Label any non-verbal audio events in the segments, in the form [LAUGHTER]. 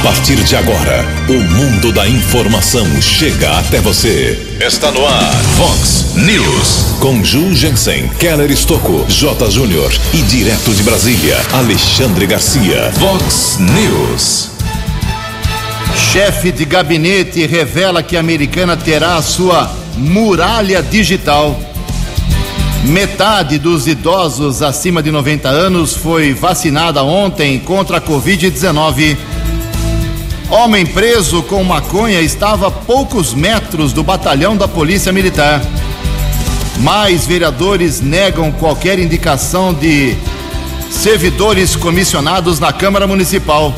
A partir de agora, o mundo da informação chega até você. Está no ar, Fox News. Com Ju Jensen, Keller Estocco, J. Júnior e direto de Brasília, Alexandre Garcia. Fox News. Chefe de gabinete revela que a americana terá a sua muralha digital. Metade dos idosos acima de 90 anos foi vacinada ontem contra a Covid-19. Homem preso com maconha estava a poucos metros do batalhão da Polícia Militar. Mais vereadores negam qualquer indicação de servidores comissionados na Câmara Municipal.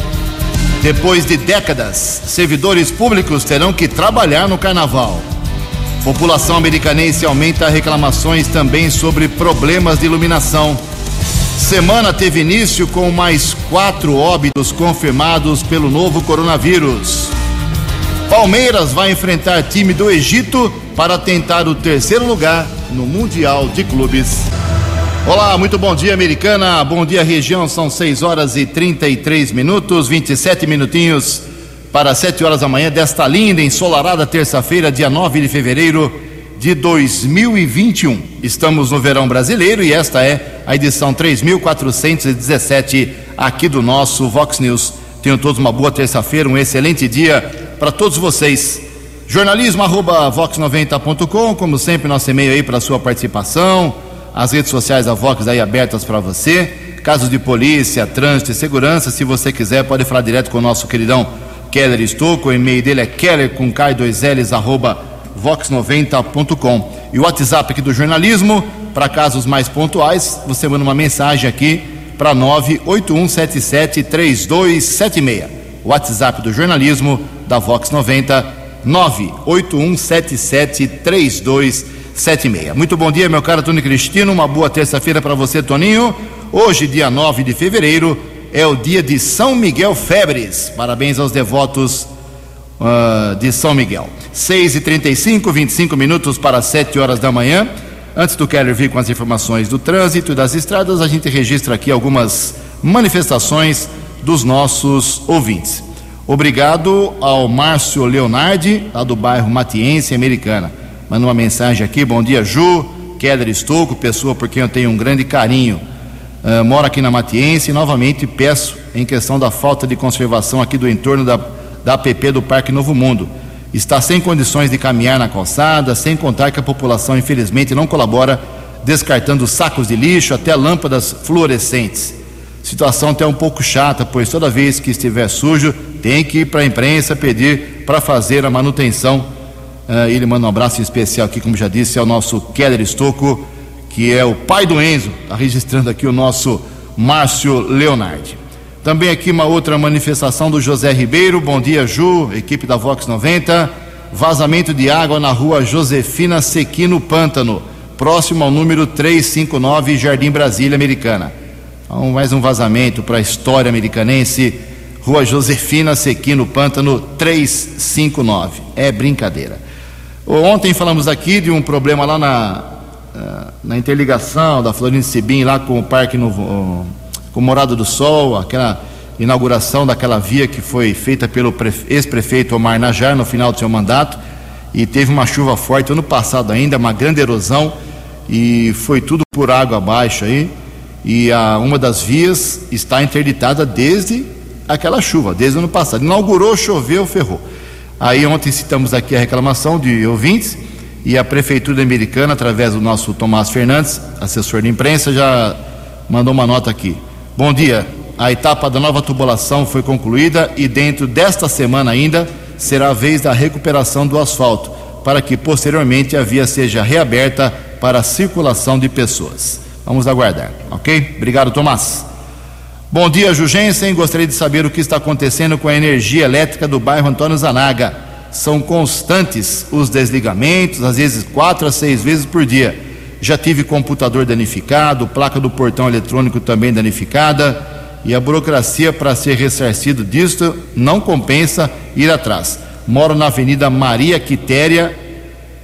Depois de décadas, servidores públicos terão que trabalhar no carnaval. População americanense aumenta reclamações também sobre problemas de iluminação. Semana teve início com mais quatro óbitos confirmados pelo novo coronavírus. Palmeiras vai enfrentar time do Egito para tentar o terceiro lugar no Mundial de Clubes. Olá, muito bom dia, americana. Bom dia, região. São 6 horas e 33 minutos, 27 minutinhos para 7 horas da manhã desta linda, ensolarada terça-feira, dia 9 de fevereiro de 2021. Estamos no verão brasileiro e esta é a edição 3417 aqui do nosso Vox News. Tenham todos uma boa terça-feira, um excelente dia para todos vocês. Jornalismo arroba vox90.com, como sempre, nosso e-mail aí para sua participação. As redes sociais da Vox aí abertas para você. Casos de polícia, trânsito e segurança, se você quiser, pode falar direto com o nosso queridão Keller Estouco, o e-mail dele é keller com K2Ls arroba vox90.com. E o WhatsApp aqui do jornalismo, para casos mais pontuais, você manda uma mensagem aqui para 981773276. WhatsApp do jornalismo da Vox 90 981773276. Muito bom dia, meu caro Tony Cristino. Uma boa terça-feira para você, Toninho. Hoje, dia 9 de fevereiro, é o dia de São Miguel Febres. Parabéns aos devotos uh, de São Miguel. 6 e 35 25 minutos para 7 horas da manhã. Antes do Keller vir com as informações do trânsito e das estradas, a gente registra aqui algumas manifestações dos nossos ouvintes. Obrigado ao Márcio Leonardi, lá do bairro Matiense, Americana. Manda uma mensagem aqui, bom dia Ju, Keller Estouco, pessoa por quem eu tenho um grande carinho uh, moro aqui na Matiense e novamente peço em questão da falta de conservação aqui do entorno da, da APP do Parque Novo Mundo. Está sem condições de caminhar na calçada, sem contar que a população infelizmente não colabora, descartando sacos de lixo até lâmpadas fluorescentes. Situação até um pouco chata, pois toda vez que estiver sujo, tem que ir para a imprensa pedir para fazer a manutenção. Uh, ele manda um abraço especial aqui, como já disse, ao nosso Keller Estocco, que é o pai do Enzo, está registrando aqui o nosso Márcio Leonardi. Também aqui uma outra manifestação do José Ribeiro. Bom dia, Ju, equipe da Vox 90. Vazamento de água na rua Josefina Sequino Pântano, próximo ao número 359, Jardim Brasília, Americana. Então, mais um vazamento para a história americanense. Rua Josefina Sequino Pântano 359. É brincadeira. Ontem falamos aqui de um problema lá na na interligação da Florinda Sibim lá com o Parque Novo, com o Morado do Sol, aquela inauguração daquela via que foi feita pelo ex-prefeito Omar Najar no final do seu mandato e teve uma chuva forte ano passado ainda, uma grande erosão e foi tudo por água abaixo aí e a, uma das vias está interditada desde aquela chuva, desde o ano passado. Inaugurou, choveu, ferrou. Aí ontem citamos aqui a reclamação de ouvintes e a Prefeitura Americana, através do nosso Tomás Fernandes, assessor de imprensa, já mandou uma nota aqui. Bom dia. A etapa da nova tubulação foi concluída e dentro desta semana ainda será a vez da recuperação do asfalto, para que posteriormente a via seja reaberta para a circulação de pessoas. Vamos aguardar, ok? Obrigado, Tomás. Bom dia, Jugensen. Gostaria de saber o que está acontecendo com a energia elétrica do bairro Antônio Zanaga são constantes os desligamentos, às vezes quatro a seis vezes por dia. Já tive computador danificado, placa do portão eletrônico também danificada, e a burocracia para ser ressarcido disto não compensa ir atrás. Moro na Avenida Maria Quitéria,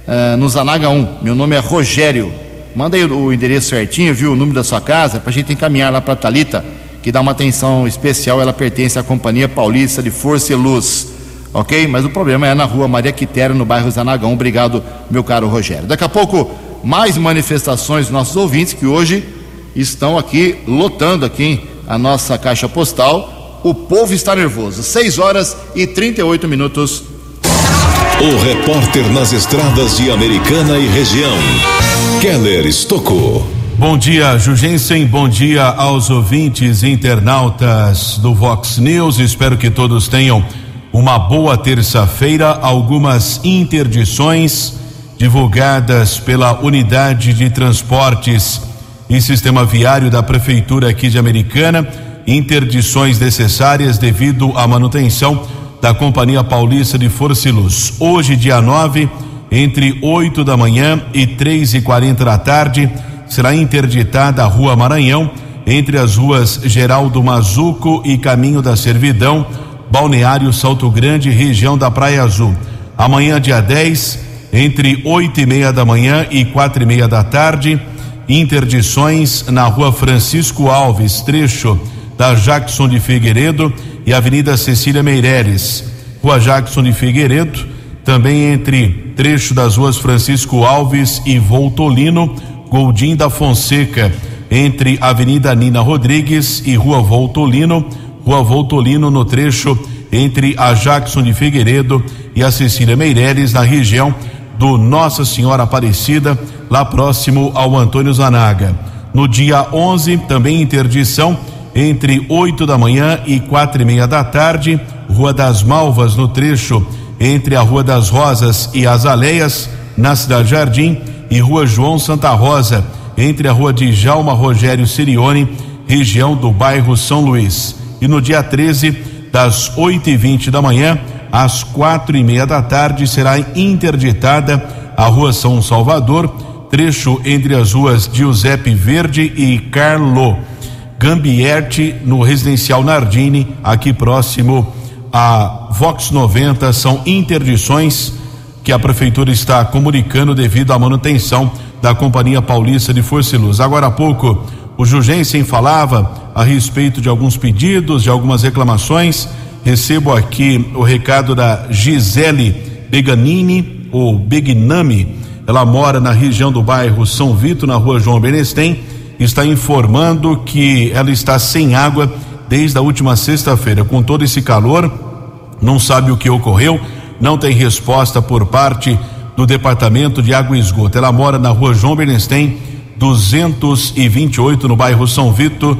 uh, no Zanaga 1. Meu nome é Rogério. Manda aí o endereço certinho, viu? O número da sua casa, para a gente encaminhar lá para a Thalita, que dá uma atenção especial, ela pertence à Companhia Paulista de Força e Luz. Ok? Mas o problema é na rua Maria Quitéria, no bairro Zanagão. Obrigado, meu caro Rogério. Daqui a pouco, mais manifestações dos nossos ouvintes que hoje estão aqui lotando aqui a nossa caixa postal. O povo está nervoso. 6 horas e 38 minutos. O repórter nas estradas de Americana e região, Keller Estocou. Bom dia, Jugensen. Bom dia aos ouvintes internautas do Vox News. Espero que todos tenham uma boa terça-feira. Algumas interdições divulgadas pela Unidade de Transportes e Sistema Viário da Prefeitura aqui de Americana. Interdições necessárias devido à manutenção da Companhia Paulista de Força e Luz. Hoje, dia 9, entre 8 da manhã e três e quarenta da tarde, será interditada a Rua Maranhão, entre as ruas Geraldo Mazuco e Caminho da Servidão, Balneário Salto Grande, região da Praia Azul. Amanhã, dia 10, entre oito e meia da manhã e quatro e meia da tarde, interdições na Rua Francisco Alves, trecho da Jackson de Figueiredo e Avenida Cecília Meireles. Rua Jackson de Figueiredo, também entre trecho das ruas Francisco Alves e Voltolino, Goldim da Fonseca, entre Avenida Nina Rodrigues e Rua Voltolino, Rua Voltolino no trecho entre a Jackson de Figueiredo e a Cecília Meireles, na região do Nossa Senhora Aparecida, lá próximo ao Antônio Zanaga. No dia 11, também interdição entre 8 da manhã e quatro e meia da tarde, Rua das Malvas, no trecho entre a Rua das Rosas e as Aleias, na Cidade Jardim, e Rua João Santa Rosa, entre a Rua de Jalma Rogério Sirione, região do bairro São Luís. E no dia 13, das 8 e 20 da manhã às quatro e meia da tarde, será interditada a Rua São Salvador, trecho entre as ruas Giuseppe Verde e Carlo Gambierti, no residencial Nardini, aqui próximo a Vox 90. São interdições que a prefeitura está comunicando devido à manutenção da Companhia Paulista de Força e Luz. Agora há pouco, o Jugensen falava a respeito de alguns pedidos, de algumas reclamações. Recebo aqui o recado da Gisele Beganini, ou Begnami. Ela mora na região do bairro São Vito, na rua João Benestem está informando que ela está sem água desde a última sexta-feira. Com todo esse calor, não sabe o que ocorreu, não tem resposta por parte do Departamento de Água e Esgoto. Ela mora na rua João Bernstein, 228, no bairro São Vito,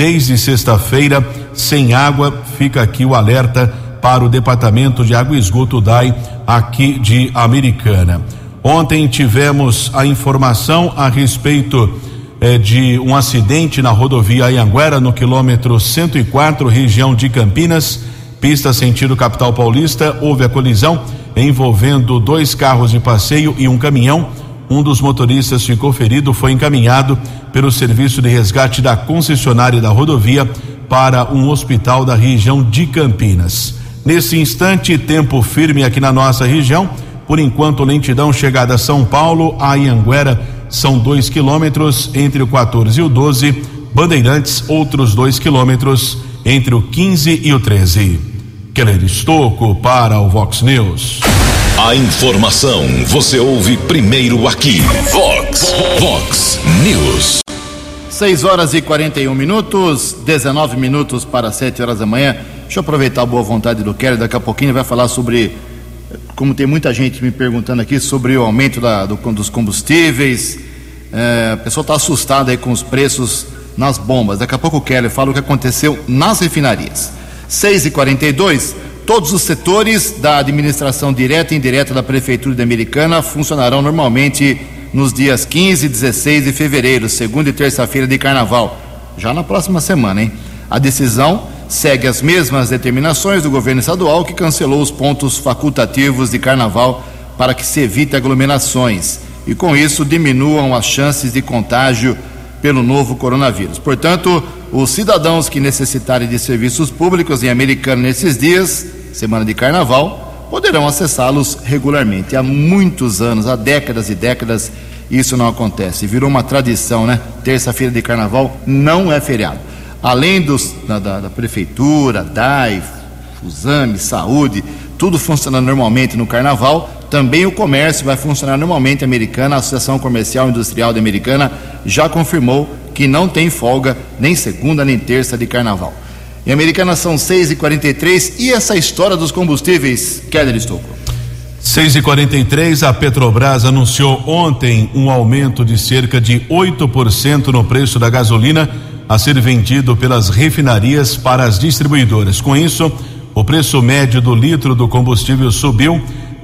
desde sexta-feira, sem água. Fica aqui o alerta para o Departamento de Água e Esgoto DAI, aqui de Americana. Ontem tivemos a informação a respeito é, de um acidente na rodovia Anhanguera, no quilômetro 104, região de Campinas, pista sentido capital paulista. Houve a colisão envolvendo dois carros de passeio e um caminhão. Um dos motoristas ficou ferido, foi encaminhado pelo serviço de resgate da concessionária da rodovia para um hospital da região de Campinas. Nesse instante, tempo firme aqui na nossa região. Por enquanto, lentidão chegada a São Paulo, a Anhanguera são dois quilômetros entre o 14 e o 12. Bandeirantes, outros dois quilômetros entre o 15 e o 13. Keller Estocco para o Vox News. A informação você ouve primeiro aqui. Vox, Vox News. 6 horas e 41 minutos, 19 minutos para 7 horas da manhã. Deixa eu aproveitar a boa vontade do Keller, daqui a pouquinho vai falar sobre como tem muita gente me perguntando aqui sobre o aumento da, do, dos combustíveis, é, a pessoa está assustada aí com os preços nas bombas. Daqui a pouco o Keller fala o que aconteceu nas refinarias. 6 e 42 todos os setores da administração direta e indireta da Prefeitura de Americana funcionarão normalmente nos dias 15 e 16 de fevereiro, segunda e terça-feira de carnaval, já na próxima semana, hein? A decisão segue as mesmas determinações do governo estadual que cancelou os pontos facultativos de carnaval para que se evite aglomerações e, com isso, diminuam as chances de contágio pelo novo coronavírus. Portanto, os cidadãos que necessitarem de serviços públicos em Americana nesses dias, semana de carnaval, poderão acessá-los regularmente. Há muitos anos, há décadas e décadas, isso não acontece. Virou uma tradição, né? Terça-feira de carnaval não é feriado. Além dos, da, da, da prefeitura, DAI, Fusame, Saúde, tudo funcionando normalmente no carnaval, também o comércio vai funcionar normalmente. Americana, a Associação Comercial e Industrial da Americana, já confirmou que não tem folga nem segunda nem terça de carnaval. Em Americana são 6h43 e essa história dos combustíveis, Keller Estocco. 6 e 43 a Petrobras anunciou ontem um aumento de cerca de 8% no preço da gasolina a ser vendido pelas refinarias para as distribuidoras. Com isso, o preço médio do litro do combustível subiu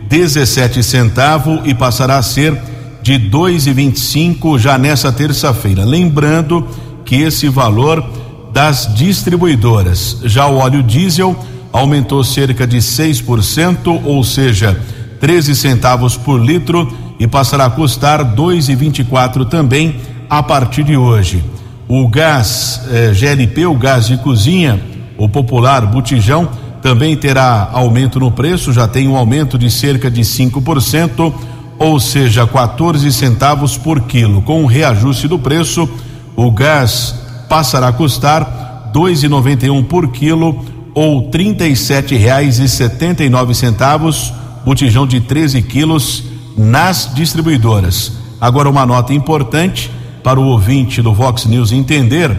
17 centavos e passará a ser de 2,25 já nessa terça-feira. Lembrando que esse valor das distribuidoras. Já o óleo diesel aumentou cerca de 6%, ou seja, 13 centavos por litro e passará a custar 2,24 também a partir de hoje. O gás eh, GLP, o gás de cozinha, o popular botijão, também terá aumento no preço, já tem um aumento de cerca de 5%, ou seja, 14 centavos por quilo. Com o reajuste do preço, o gás passará a custar dois e noventa e um por quilo ou trinta e sete reais e setenta e nove centavos, botijão de 13 quilos nas distribuidoras. Agora uma nota importante para o ouvinte do Vox News entender,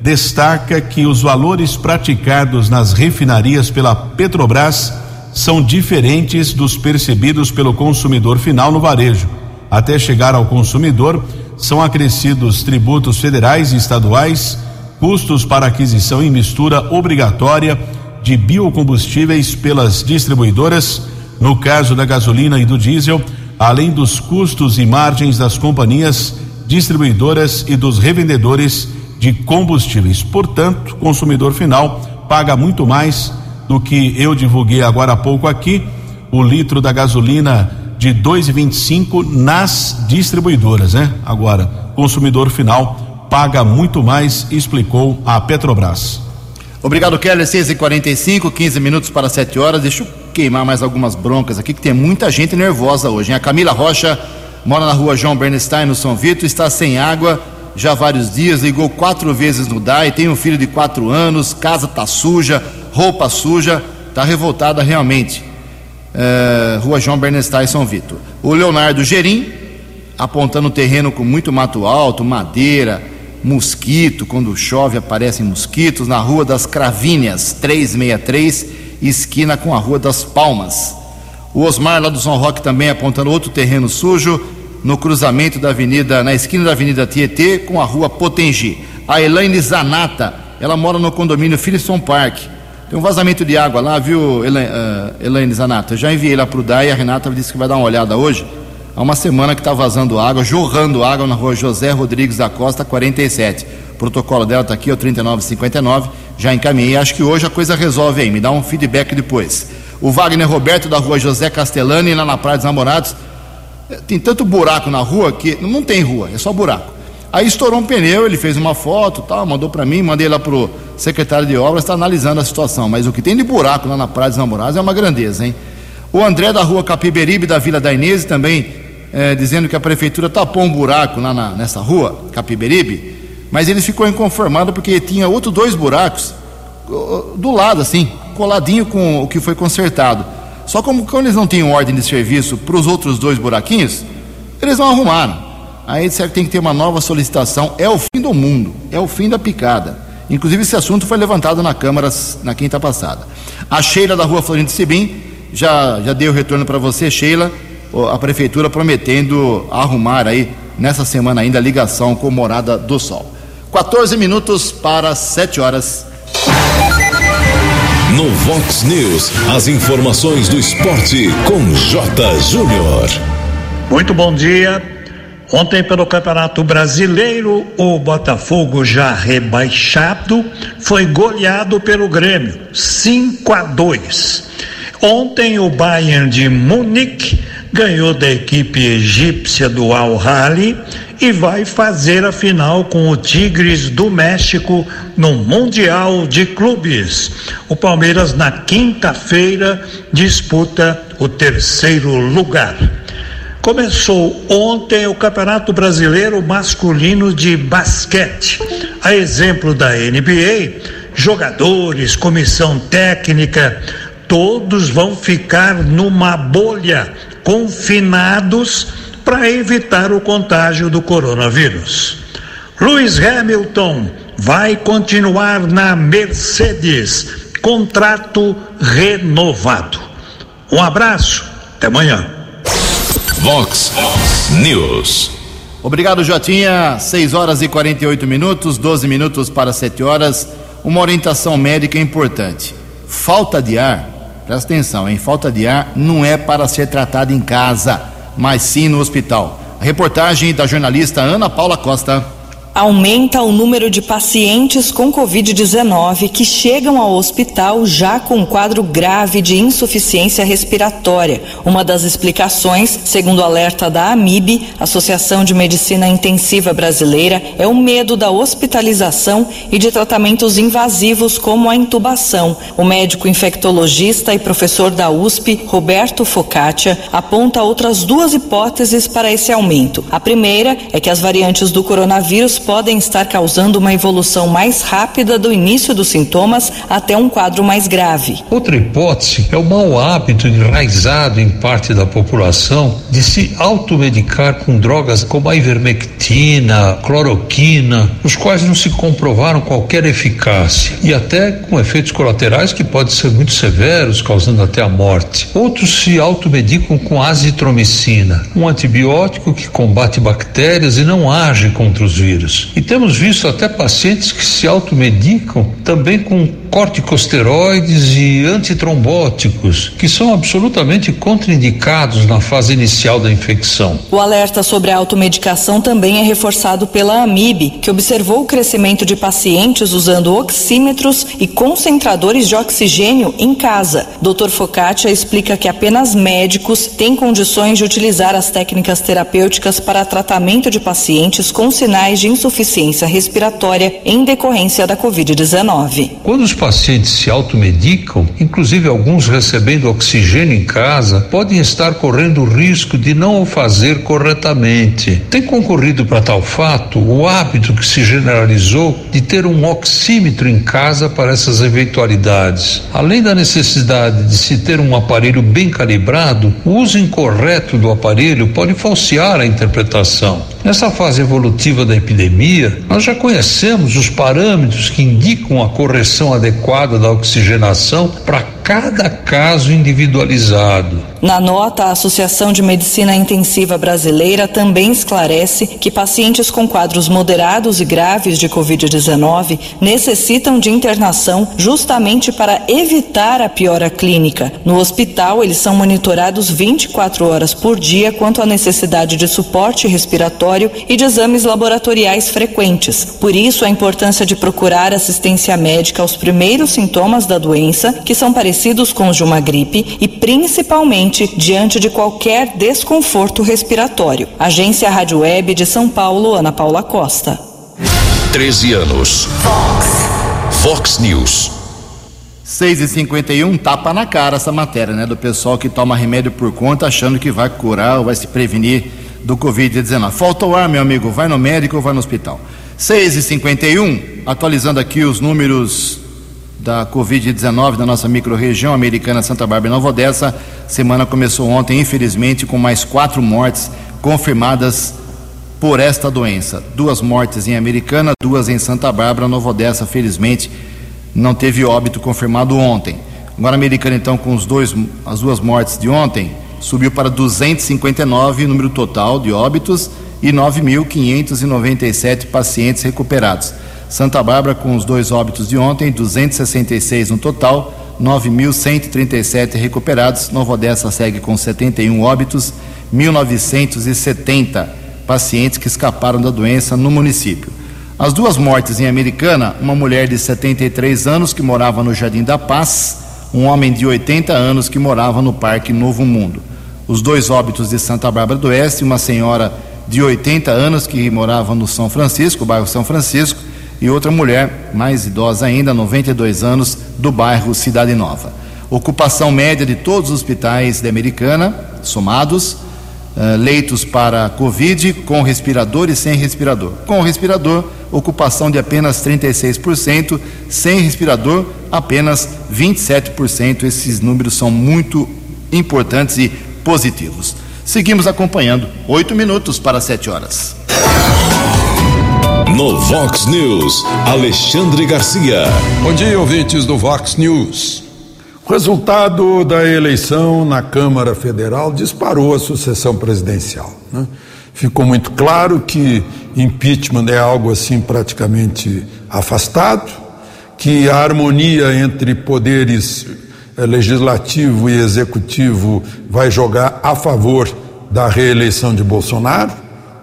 destaca que os valores praticados nas refinarias pela Petrobras são diferentes dos percebidos pelo consumidor final no varejo. Até chegar ao consumidor, são acrescidos tributos federais e estaduais, custos para aquisição e mistura obrigatória de biocombustíveis pelas distribuidoras, no caso da gasolina e do diesel, além dos custos e margens das companhias distribuidoras e dos revendedores de combustíveis. Portanto, o consumidor final paga muito mais do que eu divulguei agora há pouco aqui. O litro da gasolina de 2,25 nas distribuidoras, né? Agora, consumidor final paga muito mais, explicou a Petrobras. Obrigado, Keller. 6 e 45 15 minutos para 7 horas. Deixa eu queimar mais algumas broncas aqui, que tem muita gente nervosa hoje. Hein? A Camila Rocha mora na rua João Bernstein, no São Vito, está sem água já há vários dias, ligou quatro vezes no DAI, tem um filho de quatro anos, casa tá suja, roupa suja, tá revoltada realmente é, Rua João Bernstein, São Vitor. O Leonardo Gerim, apontando o terreno com muito mato alto, madeira, mosquito, quando chove aparecem mosquitos, na Rua das Cravinhas, 363, esquina com a Rua das Palmas. O Osmar, lá do São Roque, também apontando outro terreno sujo, no cruzamento da avenida, na esquina da Avenida Tietê, com a Rua Potengi. A Elaine Zanata, ela mora no condomínio Philipson Park tem um vazamento de água lá, viu, eh, Elaine Zanata? Eu já enviei lá para o DAI, a Renata disse que vai dar uma olhada hoje. Há uma semana que está vazando água, jorrando água na rua José Rodrigues da Costa, 47. O protocolo dela está aqui, é o 3959. Já encaminhei. Acho que hoje a coisa resolve aí. Me dá um feedback depois. O Wagner Roberto, da rua José Castellani, lá na Praia dos Namorados. Eh, tem tanto buraco na rua que não tem rua, é só buraco. Aí estourou um pneu, ele fez uma foto, tal, mandou para mim, mandei lá pro secretário de obras, está analisando a situação. Mas o que tem de buraco lá na Praia dos Namorados é uma grandeza, hein? O André da rua Capiberibe, da Vila da Inês, também é, dizendo que a prefeitura tapou um buraco lá na, nessa rua, Capiberibe, mas ele ficou inconformado porque tinha outros dois buracos do lado, assim, coladinho com o que foi consertado. Só como, como eles não tinham ordem de serviço para os outros dois buraquinhos, eles não arrumaram. Aí disseram que tem que ter uma nova solicitação. É o fim do mundo, é o fim da picada. Inclusive, esse assunto foi levantado na Câmara na quinta passada. A Sheila da rua Florindo Sibim já, já deu retorno para você, Sheila. A Prefeitura prometendo arrumar aí, nessa semana ainda, a ligação com Morada do Sol. 14 minutos para 7 horas. No Vox News, as informações do esporte com J. Júnior. Muito bom dia. Ontem, pelo Campeonato Brasileiro, o Botafogo, já rebaixado, foi goleado pelo Grêmio, 5 a 2. Ontem, o Bayern de Munique ganhou da equipe egípcia do Al Hali e vai fazer a final com o Tigres do México no Mundial de Clubes. O Palmeiras, na quinta-feira, disputa o terceiro lugar. Começou ontem o Campeonato Brasileiro Masculino de Basquete. A exemplo da NBA, jogadores, comissão técnica, todos vão ficar numa bolha, confinados para evitar o contágio do coronavírus. Lewis Hamilton vai continuar na Mercedes, contrato renovado. Um abraço, até amanhã. Vox News. Obrigado, Jotinha. 6 horas e 48 minutos, 12 minutos para 7 horas. Uma orientação médica importante. Falta de ar, presta atenção, hein? Falta de ar não é para ser tratado em casa, mas sim no hospital. A reportagem da jornalista Ana Paula Costa aumenta o número de pacientes com Covid-19 que chegam ao hospital já com um quadro grave de insuficiência respiratória. Uma das explicações, segundo o alerta da AMIB, Associação de Medicina Intensiva Brasileira, é o medo da hospitalização e de tratamentos invasivos como a intubação. O médico infectologista e professor da USP, Roberto Focaccia, aponta outras duas hipóteses para esse aumento. A primeira é que as variantes do coronavírus podem estar causando uma evolução mais rápida do início dos sintomas até um quadro mais grave. Outra hipótese é o mau hábito enraizado em parte da população de se automedicar com drogas como a ivermectina, cloroquina, os quais não se comprovaram qualquer eficácia e até com efeitos colaterais que podem ser muito severos, causando até a morte. Outros se automedicam com azitromicina, um antibiótico que combate bactérias e não age contra os vírus. E temos visto até pacientes que se automedicam também com corticosteroides e antitrombóticos, que são absolutamente contraindicados na fase inicial da infecção. O alerta sobre a automedicação também é reforçado pela AMIB, que observou o crescimento de pacientes usando oxímetros e concentradores de oxigênio em casa. Dr. Focaccia explica que apenas médicos têm condições de utilizar as técnicas terapêuticas para tratamento de pacientes com sinais de insuficiência respiratória em decorrência da Covid-19. Quando os pacientes se automedicam, inclusive alguns recebendo oxigênio em casa, podem estar correndo o risco de não o fazer corretamente. Tem concorrido para tal fato o hábito que se generalizou de ter um oxímetro em casa para essas eventualidades. Além da necessidade de se ter um aparelho bem calibrado, o uso incorreto do aparelho pode falsear a interpretação. Nessa fase evolutiva da epidemia, nós já conhecemos os parâmetros que indicam a correção adequada da oxigenação para cada caso individualizado. Na nota, a Associação de Medicina Intensiva Brasileira também esclarece que pacientes com quadros moderados e graves de Covid-19 necessitam de internação justamente para evitar a piora clínica. No hospital, eles são monitorados 24 horas por dia quanto à necessidade de suporte respiratório e de exames laboratoriais frequentes. Por isso, a importância de procurar assistência médica aos primeiros sintomas da doença, que são parecidos parecidos com os de uma gripe e principalmente diante de qualquer desconforto respiratório. Agência Rádio Web de São Paulo, Ana Paula Costa. 13 anos. Fox. Fox News. 6 e 51 tapa na cara essa matéria, né? Do pessoal que toma remédio por conta achando que vai curar ou vai se prevenir do Covid-19. Falta o ar, meu amigo. Vai no médico ou vai no hospital. 6 e 51 atualizando aqui os números da Covid-19 na nossa microrregião americana Santa Bárbara e Nova Odessa. Semana começou ontem, infelizmente, com mais quatro mortes confirmadas por esta doença. Duas mortes em Americana, duas em Santa Bárbara, Nova Odessa, felizmente, não teve óbito confirmado ontem. Agora, Americana, então, com os dois, as duas mortes de ontem, subiu para 259 número total de óbitos e 9.597 pacientes recuperados. Santa Bárbara, com os dois óbitos de ontem, 266 no total, 9.137 recuperados. Nova Odessa segue com 71 óbitos, 1.970 pacientes que escaparam da doença no município. As duas mortes em Americana, uma mulher de 73 anos que morava no Jardim da Paz, um homem de 80 anos que morava no Parque Novo Mundo. Os dois óbitos de Santa Bárbara do Oeste, uma senhora de 80 anos que morava no São Francisco, bairro São Francisco, e outra mulher, mais idosa ainda, 92 anos, do bairro Cidade Nova. Ocupação média de todos os hospitais da Americana, somados, uh, leitos para Covid com respirador e sem respirador. Com respirador, ocupação de apenas 36%, sem respirador, apenas 27%. Esses números são muito importantes e positivos. Seguimos acompanhando. Oito minutos para sete horas. No Vox News, Alexandre Garcia. Bom dia, ouvintes do Vox News. O resultado da eleição na Câmara Federal disparou a sucessão presidencial. Né? Ficou muito claro que impeachment é algo assim praticamente afastado, que a harmonia entre poderes eh, legislativo e executivo vai jogar a favor da reeleição de Bolsonaro,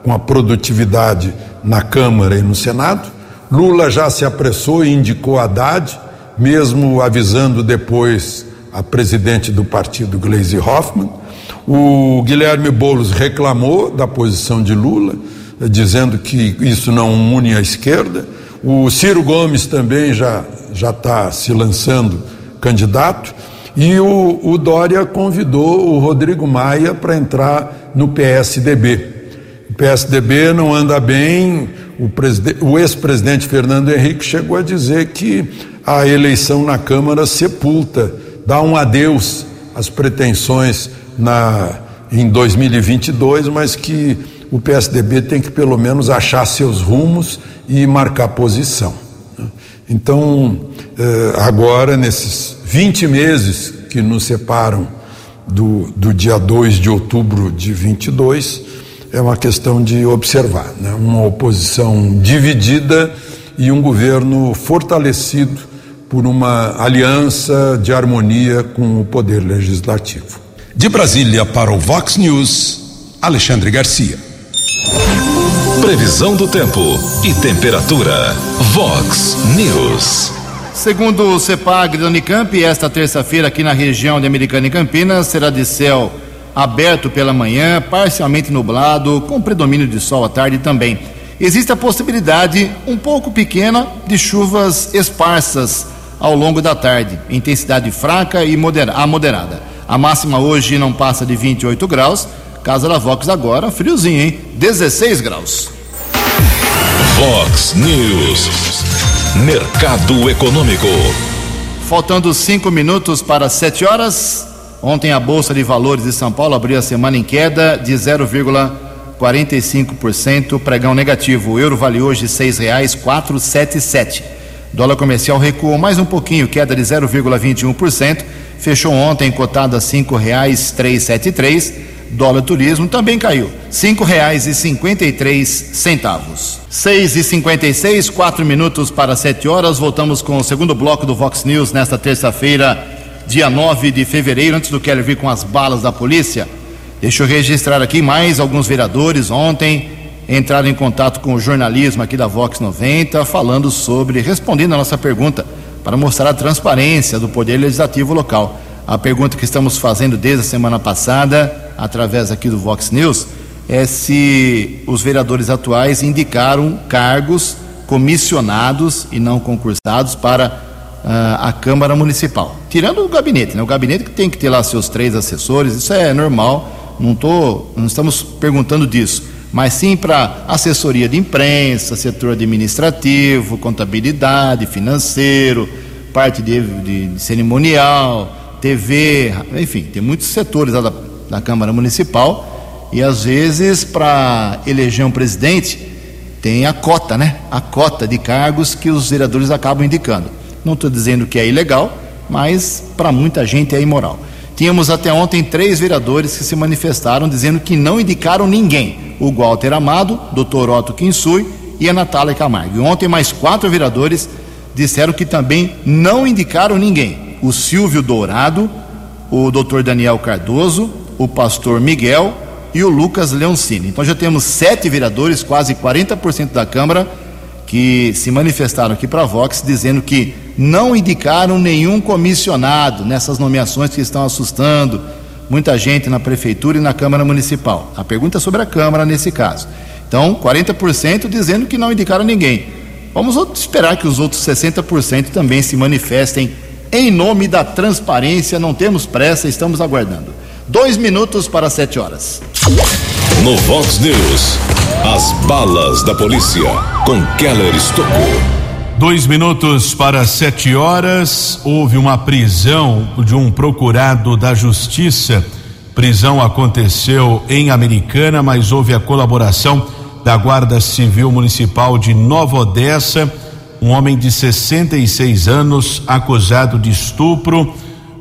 com a produtividade na Câmara e no Senado. Lula já se apressou e indicou Haddad, mesmo avisando depois a presidente do partido, Gleisi Hoffmann. O Guilherme Boulos reclamou da posição de Lula, dizendo que isso não une a esquerda. O Ciro Gomes também já já está se lançando candidato. E o, o Dória convidou o Rodrigo Maia para entrar no PSDB. O PSDB não anda bem. O, o ex-presidente Fernando Henrique chegou a dizer que a eleição na Câmara sepulta, dá um adeus às pretensões na, em 2022, mas que o PSDB tem que pelo menos achar seus rumos e marcar posição. Né? Então, eh, agora, nesses 20 meses que nos separam do, do dia 2 de outubro de 22, é uma questão de observar, né? uma oposição dividida e um governo fortalecido por uma aliança de harmonia com o poder legislativo. De Brasília para o Vox News, Alexandre Garcia. Previsão do tempo e temperatura. Vox News. Segundo o CEPAG da Unicamp, esta terça-feira aqui na região de Americana e Campinas será de céu aberto pela manhã, parcialmente nublado, com predomínio de sol à tarde também. Existe a possibilidade, um pouco pequena, de chuvas esparsas ao longo da tarde, intensidade fraca e moderada. A máxima hoje não passa de 28 graus. Casa da Vox agora, friozinho, hein? 16 graus. Vox News. Mercado Econômico. Faltando cinco minutos para sete horas. Ontem a Bolsa de Valores de São Paulo abriu a semana em queda de 0,45%, pregão negativo. O euro vale hoje sete sete. Dólar comercial recuou mais um pouquinho, queda de 0,21%. Fechou ontem cotado a sete três dólar turismo também caiu, cinco reais e cinquenta e três centavos. Seis e cinquenta e seis, quatro minutos para sete horas, voltamos com o segundo bloco do Vox News nesta terça-feira, dia 9 de fevereiro, antes do Keller vir com as balas da polícia. Deixa eu registrar aqui mais alguns vereadores ontem entraram em contato com o jornalismo aqui da Vox 90, falando sobre, respondendo a nossa pergunta, para mostrar a transparência do poder legislativo local. A pergunta que estamos fazendo desde a semana passada através aqui do Vox News, é se os vereadores atuais indicaram cargos comissionados e não concursados para uh, a Câmara Municipal. Tirando o gabinete, né? O gabinete que tem que ter lá seus três assessores, isso é normal, não, tô, não estamos perguntando disso, mas sim para assessoria de imprensa, setor administrativo, contabilidade, financeiro, parte de, de, de cerimonial, TV, enfim, tem muitos setores lá da, da Câmara Municipal e às vezes para eleger um presidente tem a cota, né? A cota de cargos que os vereadores acabam indicando. Não estou dizendo que é ilegal, mas para muita gente é imoral. Tínhamos até ontem três vereadores que se manifestaram dizendo que não indicaram ninguém: o Walter Amado, Dr. Otto Kinsui e a Natália Camargo. E ontem mais quatro vereadores disseram que também não indicaram ninguém: o Silvio Dourado, o Dr. Daniel Cardoso, o pastor Miguel e o Lucas Leoncini. Então já temos sete vereadores, quase 40% da Câmara, que se manifestaram aqui para a Vox dizendo que não indicaram nenhum comissionado nessas nomeações que estão assustando muita gente na prefeitura e na Câmara Municipal. A pergunta é sobre a Câmara nesse caso. Então, 40% dizendo que não indicaram ninguém. Vamos esperar que os outros 60% também se manifestem em nome da transparência. Não temos pressa, estamos aguardando. Dois minutos para sete horas. No Vox News, as balas da polícia com Keller Estocou. Dois minutos para sete horas, houve uma prisão de um procurado da Justiça. Prisão aconteceu em Americana, mas houve a colaboração da Guarda Civil Municipal de Nova Odessa. Um homem de 66 anos acusado de estupro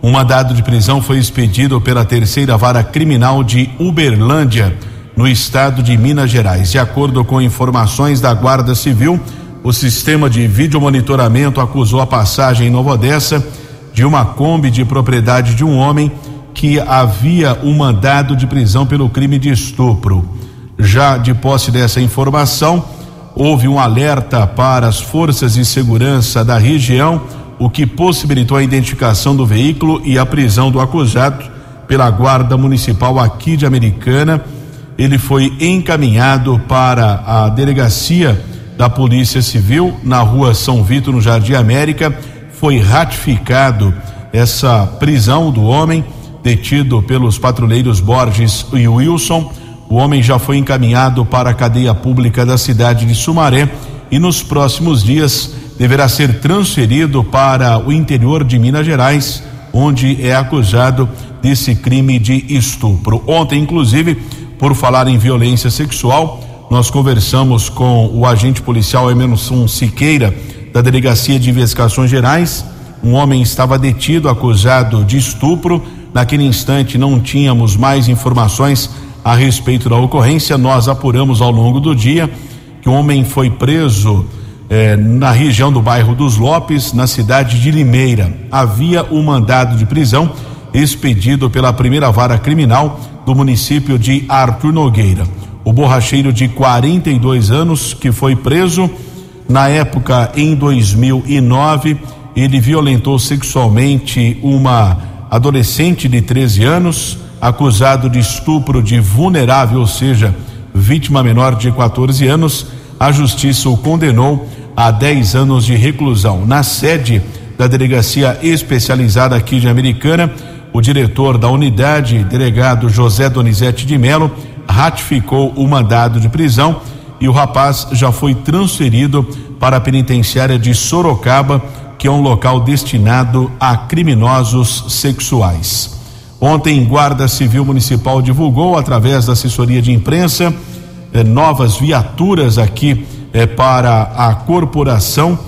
um mandado de prisão foi expedido pela terceira vara criminal de Uberlândia, no estado de Minas Gerais. De acordo com informações da Guarda Civil, o sistema de videomonitoramento acusou a passagem em Nova Odessa de uma Kombi de propriedade de um homem que havia um mandado de prisão pelo crime de estupro. Já de posse dessa informação, houve um alerta para as forças de segurança da região o que possibilitou a identificação do veículo e a prisão do acusado pela Guarda Municipal aqui de Americana. Ele foi encaminhado para a delegacia da Polícia Civil na rua São Vito, no Jardim América. Foi ratificado essa prisão do homem detido pelos patrulheiros Borges e Wilson. O homem já foi encaminhado para a cadeia pública da cidade de Sumaré e nos próximos dias deverá ser transferido para o interior de Minas Gerais, onde é acusado desse crime de estupro. Ontem, inclusive, por falar em violência sexual, nós conversamos com o agente policial Emerson Siqueira, da Delegacia de Investigações Gerais. Um homem estava detido, acusado de estupro. Naquele instante, não tínhamos mais informações a respeito da ocorrência. Nós apuramos ao longo do dia que o homem foi preso eh, na região do bairro dos Lopes, na cidade de Limeira. Havia um mandado de prisão expedido pela primeira vara criminal do município de Arthur Nogueira. O borracheiro de 42 anos que foi preso na época em 2009, ele violentou sexualmente uma adolescente de 13 anos, acusado de estupro de vulnerável, ou seja, vítima menor de 14 anos. A justiça o condenou a 10 anos de reclusão. Na sede da delegacia especializada aqui de Americana, o diretor da unidade, delegado José Donizete de Melo, ratificou o mandado de prisão e o rapaz já foi transferido para a penitenciária de Sorocaba, que é um local destinado a criminosos sexuais. Ontem, Guarda Civil Municipal divulgou, através da assessoria de imprensa, eh, novas viaturas aqui é, para a corporação.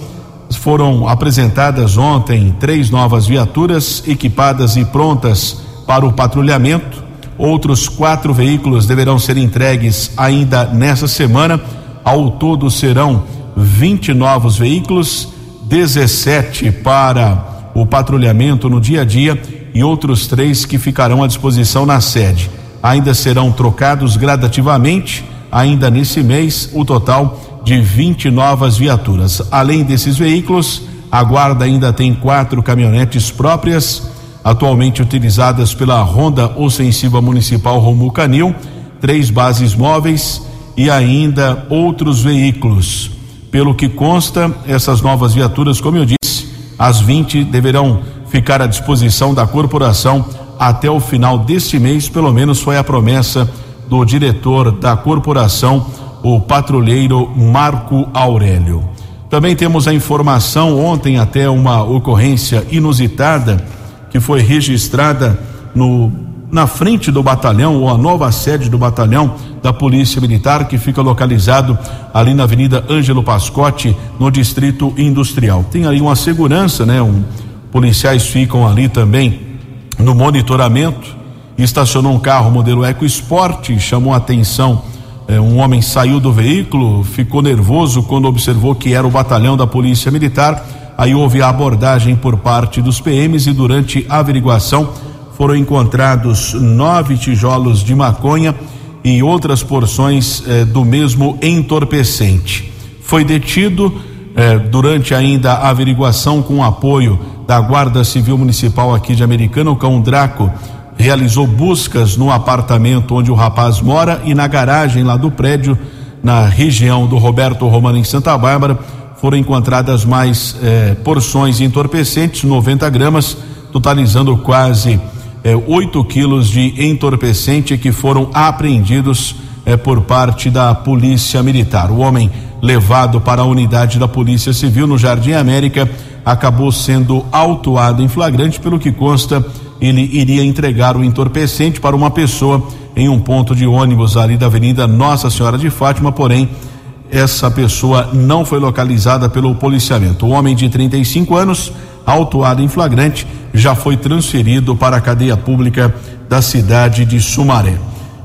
Foram apresentadas ontem três novas viaturas equipadas e prontas para o patrulhamento. Outros quatro veículos deverão ser entregues ainda nessa semana. Ao todo serão 20 novos veículos, 17 para o patrulhamento no dia a dia e outros três que ficarão à disposição na sede. Ainda serão trocados gradativamente, ainda nesse mês, o total de 20 novas viaturas. Além desses veículos, a Guarda ainda tem quatro caminhonetes próprias, atualmente utilizadas pela Ronda Ofensiva Municipal Romu Canil, três bases móveis e ainda outros veículos. Pelo que consta, essas novas viaturas, como eu disse, as 20 deverão ficar à disposição da corporação até o final deste mês, pelo menos foi a promessa do diretor da corporação o patrulheiro Marco Aurélio. Também temos a informação ontem até uma ocorrência inusitada que foi registrada no na frente do batalhão ou a nova sede do batalhão da Polícia Militar que fica localizado ali na Avenida Ângelo Pascotti, no Distrito Industrial. Tem ali uma segurança, né? Um, policiais ficam ali também no monitoramento. Estacionou um carro modelo EcoSport, chamou a atenção um homem saiu do veículo, ficou nervoso quando observou que era o batalhão da Polícia Militar. Aí houve a abordagem por parte dos PMs e durante a averiguação foram encontrados nove tijolos de maconha e outras porções eh, do mesmo entorpecente. Foi detido eh, durante ainda a averiguação com apoio da Guarda Civil Municipal aqui de Americana, o cão Draco realizou buscas no apartamento onde o rapaz mora e na garagem lá do prédio, na região do Roberto Romano, em Santa Bárbara, foram encontradas mais eh, porções entorpecentes, 90 gramas, totalizando quase é, 8 quilos de entorpecente que foram apreendidos é, por parte da Polícia Militar. O homem levado para a unidade da Polícia Civil no Jardim América acabou sendo autuado em flagrante, pelo que consta, ele iria entregar o entorpecente para uma pessoa em um ponto de ônibus ali da Avenida Nossa Senhora de Fátima, porém essa pessoa não foi localizada pelo policiamento. O homem de 35 anos, autuado em flagrante, já foi transferido para a cadeia pública da cidade de Sumaré.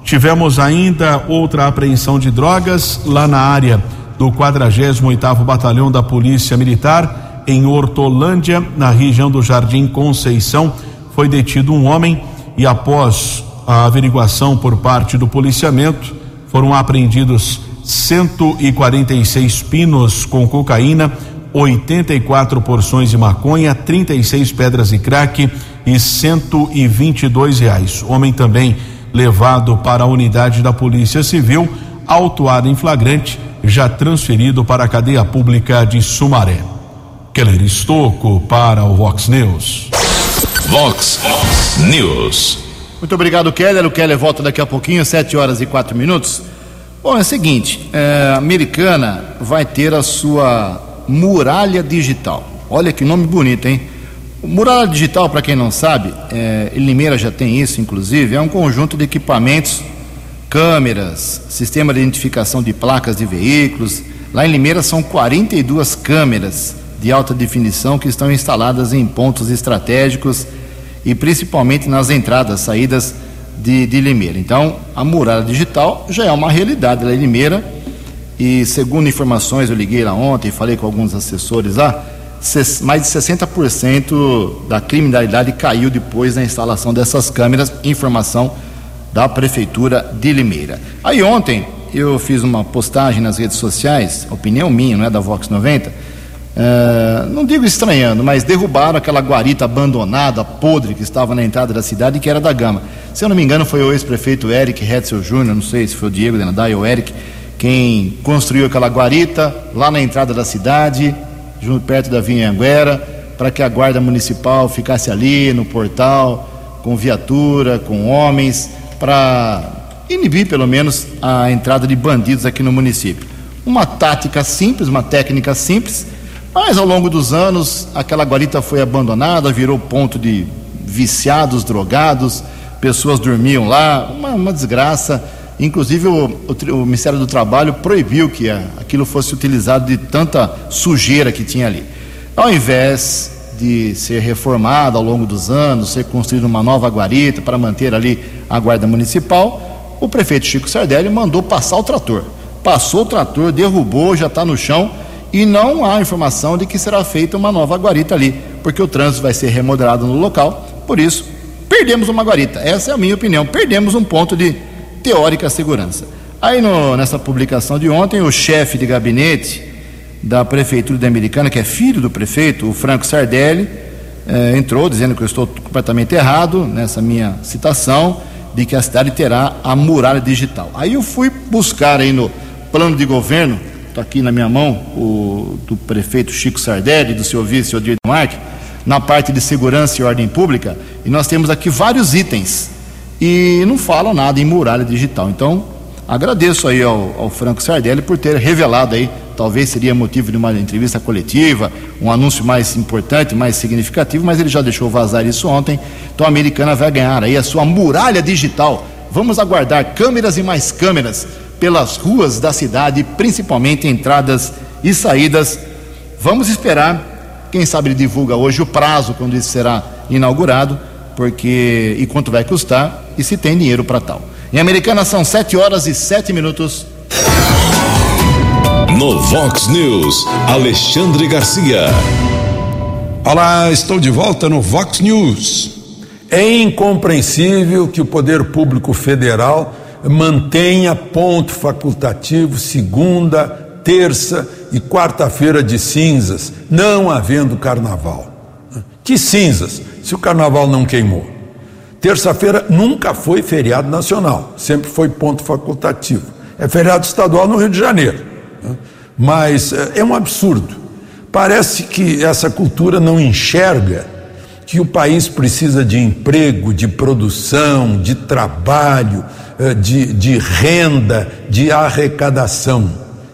Tivemos ainda outra apreensão de drogas lá na área do 48º Batalhão da Polícia Militar em Hortolândia, na região do Jardim Conceição, foi detido um homem e após a averiguação por parte do policiamento, foram apreendidos 146 pinos com cocaína, 84 porções de maconha, 36 pedras de crack e 122 reais. Homem também levado para a unidade da Polícia Civil, autuado em flagrante, já transferido para a cadeia pública de Sumaré. Keller Estocco para o Vox News. Vox News. Muito obrigado, Keller. O Keller volta daqui a pouquinho, 7 horas e 4 minutos. Bom, é o seguinte: é, a americana vai ter a sua muralha digital. Olha que nome bonito, hein? Muralha digital, para quem não sabe, é, Limeira já tem isso, inclusive, é um conjunto de equipamentos, câmeras, sistema de identificação de placas de veículos. Lá em Limeira são 42 câmeras de alta definição que estão instaladas em pontos estratégicos e principalmente nas entradas, saídas de, de Limeira. Então, a muralha digital já é uma realidade lá em Limeira e, segundo informações, eu liguei lá ontem, falei com alguns assessores lá, mais de 60% da criminalidade caiu depois da instalação dessas câmeras, informação da Prefeitura de Limeira. Aí ontem eu fiz uma postagem nas redes sociais, opinião minha, não é da Vox 90, é, não digo estranhando, mas derrubaram aquela guarita abandonada, podre, que estava na entrada da cidade e que era da Gama. Se eu não me engano, foi o ex-prefeito Eric Hetzel Júnior, não sei se foi o Diego Denadai ou Eric, quem construiu aquela guarita lá na entrada da cidade, junto perto da Vinha para que a guarda municipal ficasse ali no portal, com viatura, com homens, para inibir pelo menos a entrada de bandidos aqui no município. Uma tática simples, uma técnica simples mas ao longo dos anos, aquela guarita foi abandonada, virou ponto de viciados, drogados, pessoas dormiam lá, uma, uma desgraça. Inclusive, o, o, o, Ministério do Trabalho proibiu que a, aquilo fosse utilizado de tanta sujeira que tinha ali. Ao invés de ser reformado ao longo dos anos, ser construída uma nova guarita para manter ali a guarda municipal, o prefeito Chico Sardelli mandou passar o trator. Passou o trator, derrubou, já está no chão e não há informação de que será feita uma nova guarita ali, porque o trânsito vai ser remodelado no local, por isso perdemos uma guarita. Essa é a minha opinião, perdemos um ponto de teórica segurança. Aí no, nessa publicação de ontem, o chefe de gabinete da prefeitura da Americana, que é filho do prefeito, o Franco Sardelli, eh, entrou dizendo que eu estou completamente errado nessa minha citação de que a cidade terá a muralha digital. Aí eu fui buscar aí no plano de governo está aqui na minha mão, o, do prefeito Chico Sardelli, do seu vice Odir Marque, na parte de segurança e ordem pública, e nós temos aqui vários itens, e não fala nada em muralha digital. Então, agradeço aí ao, ao Franco Sardelli por ter revelado aí, talvez seria motivo de uma entrevista coletiva, um anúncio mais importante, mais significativo, mas ele já deixou vazar isso ontem, então a americana vai ganhar aí a sua muralha digital. Vamos aguardar câmeras e mais câmeras pelas ruas da cidade, principalmente entradas e saídas. Vamos esperar, quem sabe ele divulga hoje o prazo quando isso será inaugurado, porque e quanto vai custar e se tem dinheiro para tal. Em Americana são 7 horas e 7 minutos. No Vox News, Alexandre Garcia. Olá, estou de volta no Vox News. É incompreensível que o poder público federal mantenha ponto facultativo segunda, terça e quarta-feira de cinzas, não havendo carnaval. Que cinzas, se o carnaval não queimou? Terça-feira nunca foi feriado nacional, sempre foi ponto facultativo. É feriado estadual no Rio de Janeiro. Mas é, é um absurdo. Parece que essa cultura não enxerga que o país precisa de emprego, de produção, de trabalho, eh, de, de renda, de arrecadação.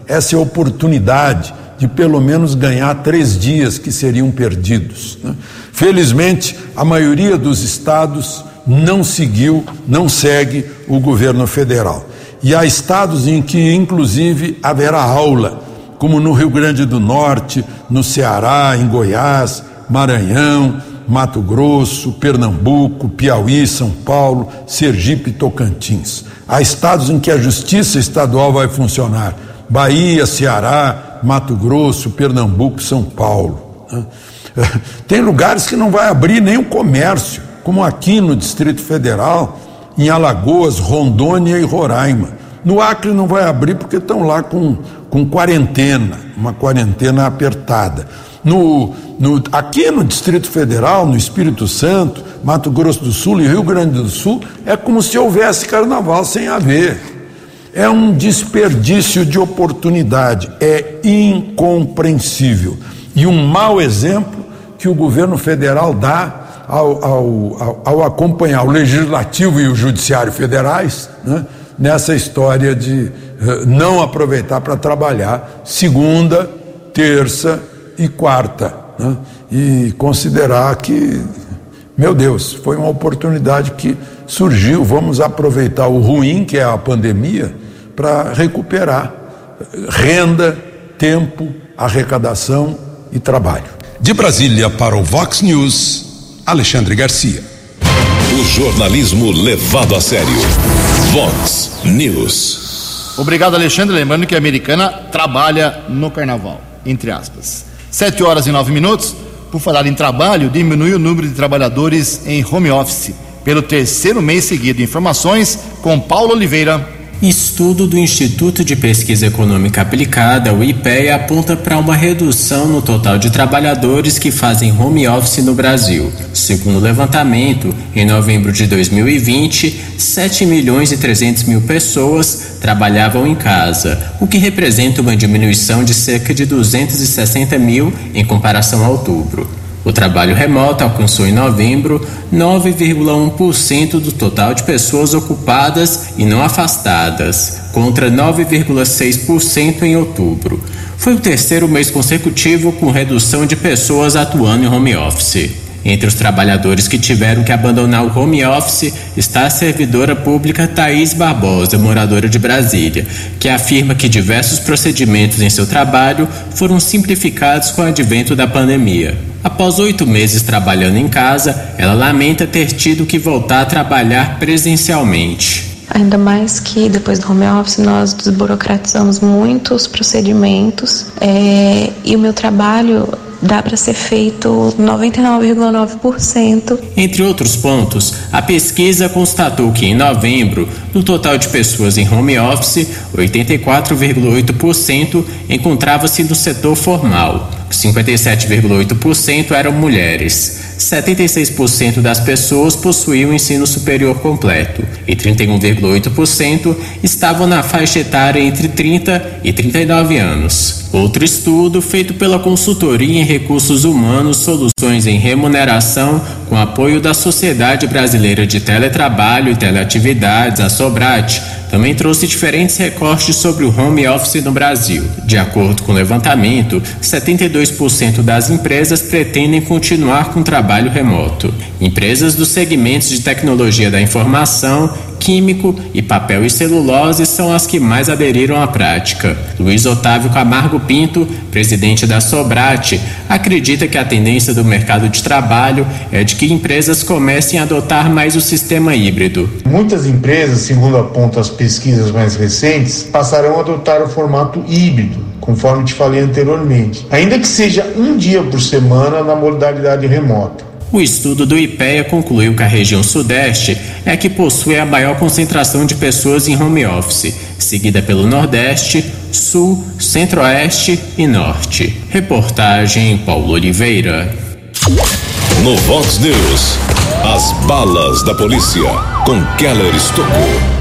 Essa é a oportunidade de pelo menos ganhar três dias que seriam perdidos. Né? Felizmente, a maioria dos estados não seguiu, não segue o governo federal. E há estados em que, inclusive, haverá aula, como no Rio Grande do Norte, no Ceará, em Goiás, Maranhão, Mato Grosso, Pernambuco, Piauí, São Paulo, Sergipe e Tocantins. Há estados em que a justiça estadual vai funcionar: Bahia, Ceará, Mato Grosso, Pernambuco, São Paulo. Né? [LAUGHS] Tem lugares que não vai abrir nem o comércio, como aqui no Distrito Federal, em Alagoas, Rondônia e Roraima. No Acre não vai abrir porque estão lá com, com quarentena, uma quarentena apertada. No, no, aqui no Distrito Federal, no Espírito Santo, Mato Grosso do Sul e Rio Grande do Sul, é como se houvesse carnaval sem haver. É um desperdício de oportunidade, é incompreensível. E um mau exemplo que o governo federal dá ao, ao, ao, acompanhar o legislativo e o judiciário federais né, nessa história de uh, não aproveitar para trabalhar segunda, terça e quarta. Né, e considerar que, meu Deus, foi uma oportunidade que surgiu, vamos aproveitar o ruim, que é a pandemia, para recuperar renda, tempo, arrecadação e trabalho. De Brasília para o Vox News, Alexandre Garcia. O jornalismo levado a sério. Vox News. Obrigado, Alexandre. Lembrando que a americana trabalha no carnaval, entre aspas. Sete horas e nove minutos. Por falar em trabalho, diminui o número de trabalhadores em home office pelo terceiro mês seguido. Informações com Paulo Oliveira. Estudo do Instituto de Pesquisa Econômica Aplicada, o IPEA, aponta para uma redução no total de trabalhadores que fazem home office no Brasil. Segundo o levantamento, em novembro de 2020, 7 milhões e 300 mil pessoas trabalhavam em casa, o que representa uma diminuição de cerca de 260 mil em comparação a outubro. O trabalho remoto alcançou em novembro 9,1% do total de pessoas ocupadas e não afastadas, contra 9,6% em outubro. Foi o terceiro mês consecutivo com redução de pessoas atuando em home office. Entre os trabalhadores que tiveram que abandonar o home office está a servidora pública Thaís Barbosa, moradora de Brasília, que afirma que diversos procedimentos em seu trabalho foram simplificados com o advento da pandemia. Após oito meses trabalhando em casa, ela lamenta ter tido que voltar a trabalhar presencialmente. Ainda mais que depois do home office nós desburocratizamos muitos procedimentos é, e o meu trabalho dá para ser feito 99,9%. Entre outros pontos, a pesquisa constatou que em novembro, no total de pessoas em home office, 84,8% encontrava-se no setor formal, 57,8% eram mulheres. 76% das pessoas possuíam ensino superior completo e 31,8% estavam na faixa etária entre 30 e 39 anos. Outro estudo, feito pela consultoria em recursos humanos, soluções em remuneração, com apoio da Sociedade Brasileira de Teletrabalho e Teleatividades, a Sobrate, também trouxe diferentes recortes sobre o home office no Brasil. De acordo com o levantamento, 72% das empresas pretendem continuar com trabalho remoto. Empresas dos segmentos de tecnologia da informação, químico e papel e celulose são as que mais aderiram à prática. Luiz Otávio Camargo Pinto, presidente da Sobrate, acredita que a tendência do mercado de trabalho é de que empresas comecem a adotar mais o sistema híbrido. Muitas empresas, segundo apontam as pesquisas mais recentes, passarão a adotar o formato híbrido, conforme te falei anteriormente, ainda que seja um dia por semana na modalidade remota. O estudo do IPEA concluiu que a região Sudeste é a que possui a maior concentração de pessoas em home office, seguida pelo Nordeste, Sul, Centro-Oeste e Norte. Reportagem Paulo Oliveira. No Vox News, as balas da polícia com Keller Estocou.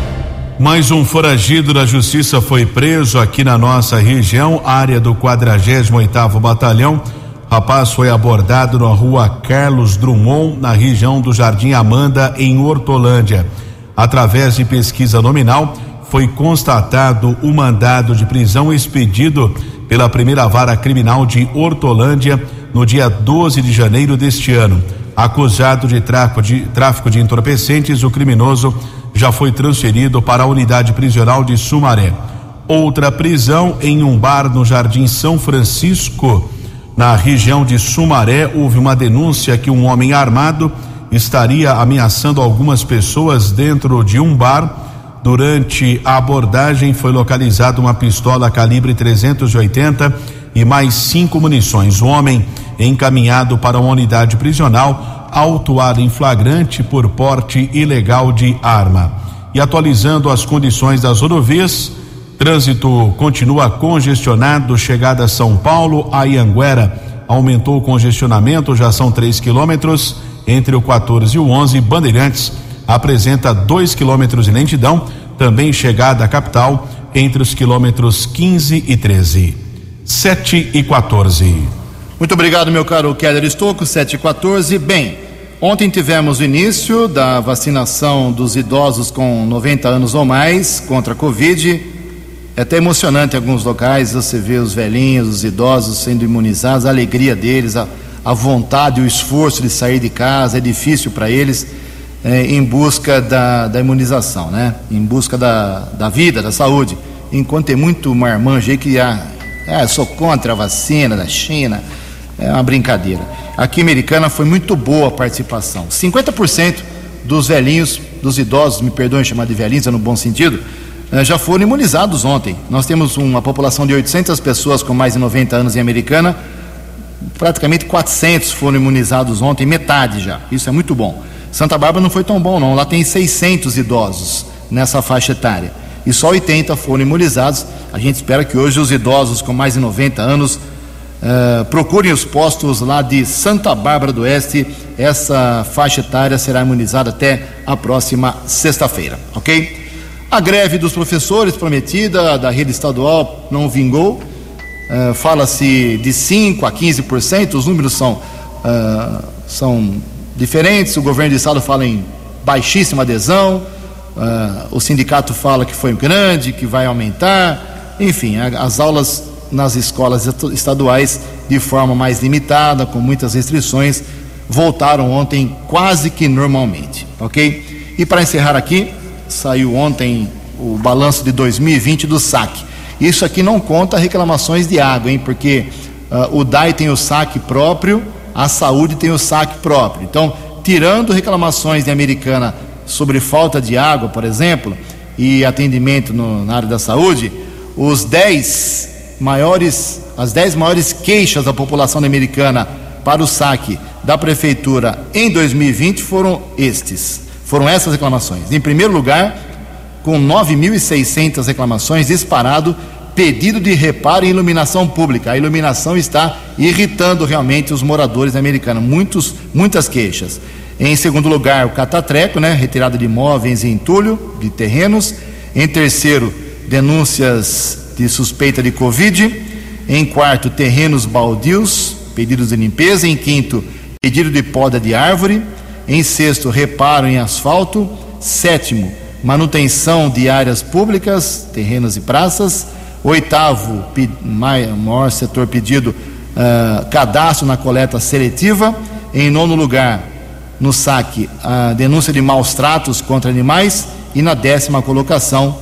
Mais um foragido da justiça foi preso aqui na nossa região, área do 48º Batalhão Rapaz foi abordado na rua Carlos Drummond, na região do Jardim Amanda, em Hortolândia. Através de pesquisa nominal, foi constatado o mandado de prisão expedido pela primeira vara criminal de Hortolândia no dia 12 de janeiro deste ano. Acusado de tráfico de, tráfico de entorpecentes, o criminoso já foi transferido para a unidade prisional de Sumaré. Outra prisão em um bar no Jardim São Francisco na região de Sumaré, houve uma denúncia que um homem armado estaria ameaçando algumas pessoas dentro de um bar. Durante a abordagem, foi localizada uma pistola calibre 380 e mais cinco munições. O homem encaminhado para uma unidade prisional, autuado em flagrante por porte ilegal de arma. E atualizando as condições das rodovias, Trânsito continua congestionado, chegada a São Paulo, a Ianguera aumentou o congestionamento, já são 3 quilômetros entre o 14 e o 11. Bandeirantes apresenta 2 quilômetros de lentidão, também chegada à capital entre os quilômetros 15 e 13. 7 e 14. Muito obrigado, meu caro Keller Estocco, 7 e 14. Bem, ontem tivemos o início da vacinação dos idosos com 90 anos ou mais contra a Covid. É até emocionante em alguns locais você vê os velhinhos, os idosos sendo imunizados, a alegria deles, a, a vontade, o esforço de sair de casa, é difícil para eles é, em busca da, da, imunização, né? Em busca da, da vida, da saúde. Enquanto tem muito marmanjo aí que ah, ah, sou contra a vacina da China, é uma brincadeira. Aqui em Americana foi muito boa a participação. 50% dos velhinhos, dos idosos, me perdoem chamar de velhinhos, é no bom sentido, já foram imunizados ontem. Nós temos uma população de 800 pessoas com mais de 90 anos em Americana, praticamente 400 foram imunizados ontem, metade já. Isso é muito bom. Santa Bárbara não foi tão bom, não. Lá tem 600 idosos nessa faixa etária e só 80 foram imunizados. A gente espera que hoje os idosos com mais de 90 anos uh, procurem os postos lá de Santa Bárbara do Oeste. Essa faixa etária será imunizada até a próxima sexta-feira, ok? A greve dos professores prometida da rede estadual não vingou. Uh, Fala-se de 5% a 15%, os números são, uh, são diferentes. O governo do estado fala em baixíssima adesão, uh, o sindicato fala que foi grande, que vai aumentar. Enfim, a, as aulas nas escolas estaduais, de forma mais limitada, com muitas restrições, voltaram ontem quase que normalmente, ok? E para encerrar aqui, saiu ontem o balanço de 2020 do SAC. Isso aqui não conta reclamações de água, hein? Porque uh, o DAI tem o SAC próprio, a saúde tem o SAC próprio. Então, tirando reclamações de americana sobre falta de água, por exemplo, e atendimento no, na área da saúde, os 10 maiores, as 10 maiores queixas da população americana para o SAC da prefeitura em 2020 foram estes. Foram essas reclamações. Em primeiro lugar, com 9.600 reclamações, disparado pedido de reparo em iluminação pública. A iluminação está irritando realmente os moradores americanos. Muitos, muitas queixas. Em segundo lugar, o catatreco, né? Retirada de imóveis e entulho de terrenos. Em terceiro, denúncias de suspeita de Covid. Em quarto, terrenos baldios, pedidos de limpeza. Em quinto, pedido de poda de árvore. Em sexto, reparo em asfalto. Sétimo, manutenção de áreas públicas, terrenos e praças. Oitavo, maior setor pedido, uh, cadastro na coleta seletiva. Em nono lugar, no saque, a denúncia de maus tratos contra animais. E na décima colocação,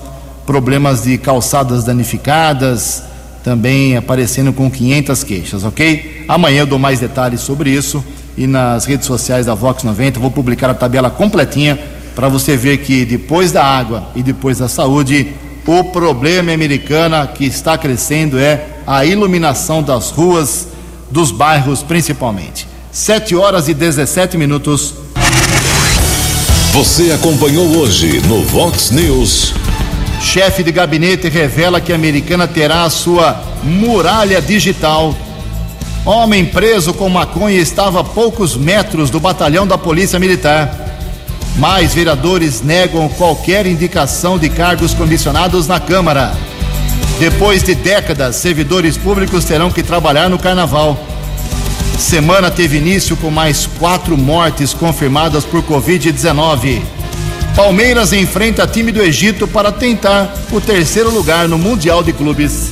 problemas de calçadas danificadas, também aparecendo com 500 queixas, ok? Amanhã eu dou mais detalhes sobre isso e nas redes sociais da Vox 90 vou publicar a tabela completinha para você ver que depois da água e depois da saúde, o problema americana que está crescendo é a iluminação das ruas, dos bairros principalmente. 7 horas e 17 minutos. Você acompanhou hoje no Vox News. Chefe de gabinete revela que a americana terá a sua muralha digital Homem preso com maconha estava a poucos metros do batalhão da Polícia Militar. Mais vereadores negam qualquer indicação de cargos comissionados na Câmara. Depois de décadas, servidores públicos terão que trabalhar no carnaval. Semana teve início com mais quatro mortes confirmadas por Covid-19. Palmeiras enfrenta time do Egito para tentar o terceiro lugar no Mundial de Clubes.